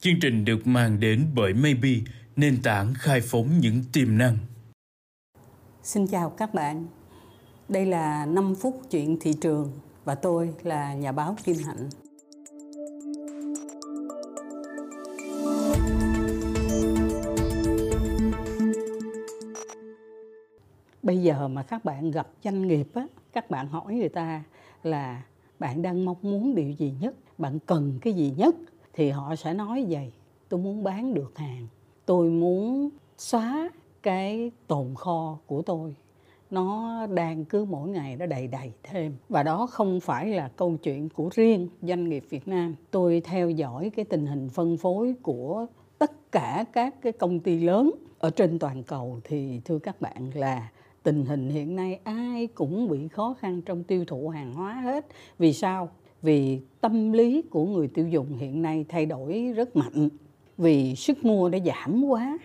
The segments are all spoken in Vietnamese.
Chương trình được mang đến bởi Maybe, nền tảng khai phóng những tiềm năng. Xin chào các bạn. Đây là 5 phút chuyện thị trường và tôi là nhà báo Kim Hạnh. Bây giờ mà các bạn gặp doanh nghiệp á, các bạn hỏi người ta là bạn đang mong muốn điều gì nhất, bạn cần cái gì nhất thì họ sẽ nói vậy, tôi muốn bán được hàng. Tôi muốn xóa cái tồn kho của tôi. Nó đang cứ mỗi ngày nó đầy đầy thêm. Và đó không phải là câu chuyện của riêng doanh nghiệp Việt Nam. Tôi theo dõi cái tình hình phân phối của tất cả các cái công ty lớn ở trên toàn cầu thì, thưa các bạn, là tình hình hiện nay ai cũng bị khó khăn trong tiêu thụ hàng hóa hết. Vì sao? Vì tâm lý của người tiêu dùng hiện nay thay đổi rất mạnh. Vì sức mua đã giảm quá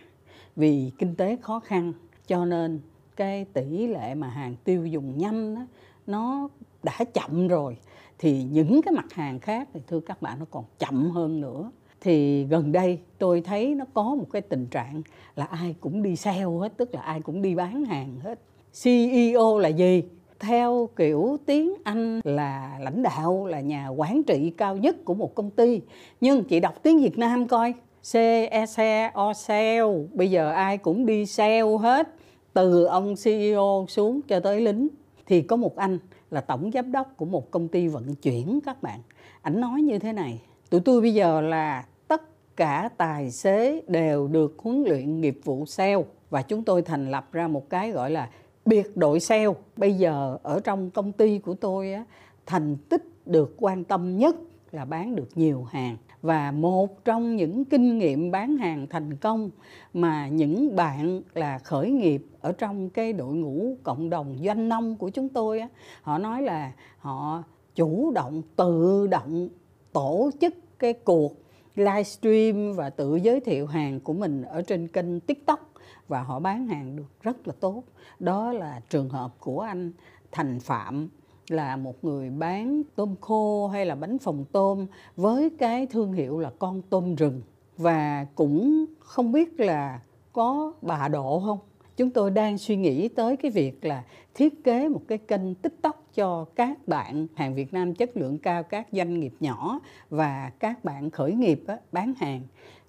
vì kinh tế khó khăn cho nên cái tỷ lệ mà hàng tiêu dùng nhanh đó, nó đã chậm rồi. Thì những cái mặt hàng khác thì thưa các bạn nó còn chậm hơn nữa. Thì gần đây tôi thấy nó có một cái tình trạng là ai cũng đi sale hết tức là ai cũng đi bán hàng hết. CEO là gì? Theo kiểu tiếng Anh là lãnh đạo, là nhà quản trị cao nhất của một công ty. Nhưng chị đọc tiếng Việt Nam coi. C E C, O sale bây giờ ai cũng đi sale hết, từ ông CEO xuống cho tới lính. Thì có một anh là tổng giám đốc của một công ty vận chuyển các bạn. Ảnh nói như thế này, tụi tôi bây giờ là tất cả tài xế đều được huấn luyện nghiệp vụ sale và chúng tôi thành lập ra một cái gọi là biệt đội sale. Bây giờ ở trong công ty của tôi á, thành tích được quan tâm nhất là bán được nhiều hàng. Và một trong những kinh nghiệm bán hàng thành công mà những bạn là khởi nghiệp ở trong cái đội ngũ cộng đồng doanh nông của chúng tôi á, họ nói là họ chủ động tự động tổ chức cái cuộc livestream và tự giới thiệu hàng của mình ở trên kênh tiktok và họ bán hàng được rất là tốt. Đó là trường hợp của anh thành phạm là một người bán tôm khô hay là bánh phồng tôm với cái thương hiệu là con tôm rừng. Và cũng không biết là có bà độ không? Chúng tôi đang suy nghĩ tới cái việc là thiết kế một cái kênh tiktok cho các bạn hàng việt nam chất lượng cao các doanh nghiệp nhỏ và các bạn khởi nghiệp á, bán hàng.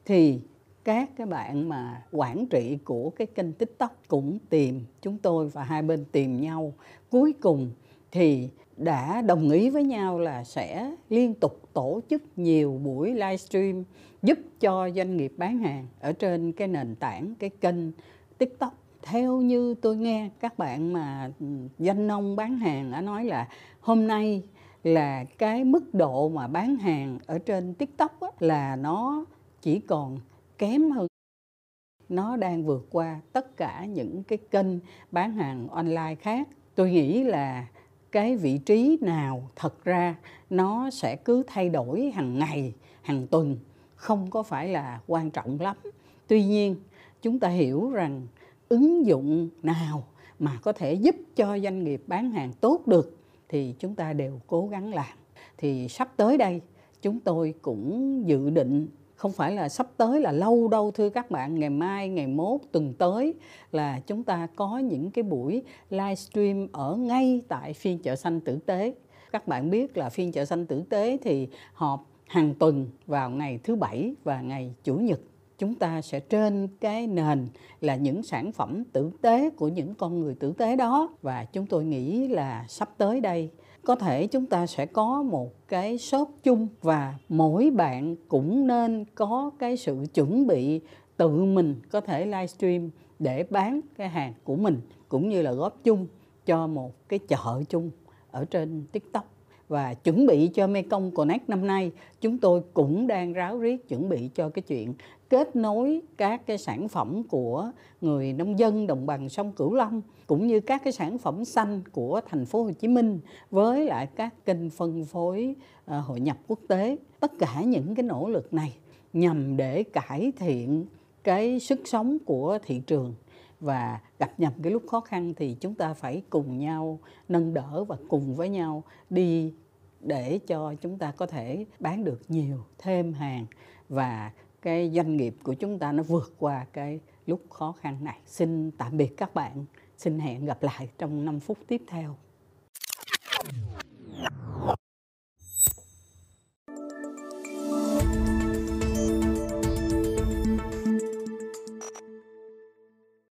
Thì các cái bạn mà quản trị của cái kênh tiktok cũng tìm chúng tôi và hai bên tìm nhau. Cuối cùng thì đã đồng ý với nhau là sẽ liên tục tổ chức nhiều buổi livestream giúp cho doanh nghiệp bán hàng ở trên cái nền tảng cái kênh tiktok. Theo như tôi nghe các bạn mà ừ, doanh nông bán hàng đã nói là hôm nay là cái mức độ mà bán hàng ở trên tiktok là nó chỉ còn kém hơn. Nó đang vượt qua tất cả những cái kênh bán hàng online khác. Tôi nghĩ là cái vị trí nào thật ra nó sẽ cứ thay đổi hàng ngày, hàng tuần, không có phải là quan trọng lắm. Tuy nhiên, chúng ta hiểu rằng ứng dụng nào mà có thể giúp cho doanh nghiệp bán hàng tốt được thì chúng ta đều cố gắng làm. Thì sắp tới đây, chúng tôi cũng dự định không phải là sắp tới, là lâu đâu, thưa các bạn. Ngày mai, ngày mốt, tuần tới là chúng ta có những cái buổi livestream ở ngay tại phiên chợ xanh tử tế. Các bạn biết là phiên chợ xanh tử tế thì họp hàng tuần vào ngày thứ bảy và ngày chủ nhật. Chúng ta sẽ trên cái nền là những sản phẩm tử tế của những con người tử tế đó. Và chúng tôi nghĩ là sắp tới đây có thể chúng ta sẽ có một cái shop chung và mỗi bạn cũng nên có cái sự chuẩn bị tự mình có thể livestream để bán cái hàng của mình, cũng như là góp chung cho một cái chợ chung ở trên TikTok và chuẩn bị cho Mekong Connect năm nay, chúng tôi cũng đang ráo riết chuẩn bị cho cái chuyện kết nối các cái sản phẩm của người nông dân đồng bằng sông Cửu Long, cũng như các cái sản phẩm xanh của thành phố Hồ Chí Minh với lại các kênh phân phối ờ, hội nhập quốc tế. Tất cả những cái nỗ lực này nhằm để cải thiện cái sức sống của thị trường và gặp nhầm cái lúc khó khăn thì chúng ta phải cùng nhau nâng đỡ và cùng với nhau đi để cho chúng ta có thể bán được nhiều, thêm hàng. Và cái doanh nghiệp của chúng ta nó vượt qua cái lúc khó khăn này. Xin tạm biệt các bạn. Xin hẹn gặp lại trong 5 phút tiếp theo.